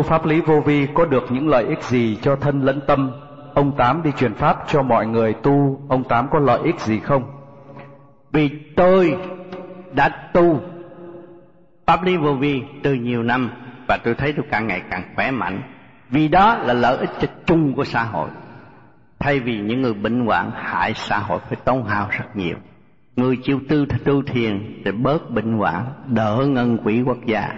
tu pháp lý vô vi có được những lợi ích gì cho thân lẫn tâm? Ông Tám đi truyền pháp cho mọi người tu, ông Tám có lợi ích gì không? Vì tôi đã tu pháp lý vô vi từ nhiều năm và tôi thấy tôi càng ngày càng khỏe mạnh. Vì đó là lợi ích cho chung của xã hội. Thay vì những người bệnh hoạn hại xã hội phải tốn hao rất nhiều. Người chịu tư tu thiền để bớt bệnh hoạn, đỡ ngân quỹ quốc gia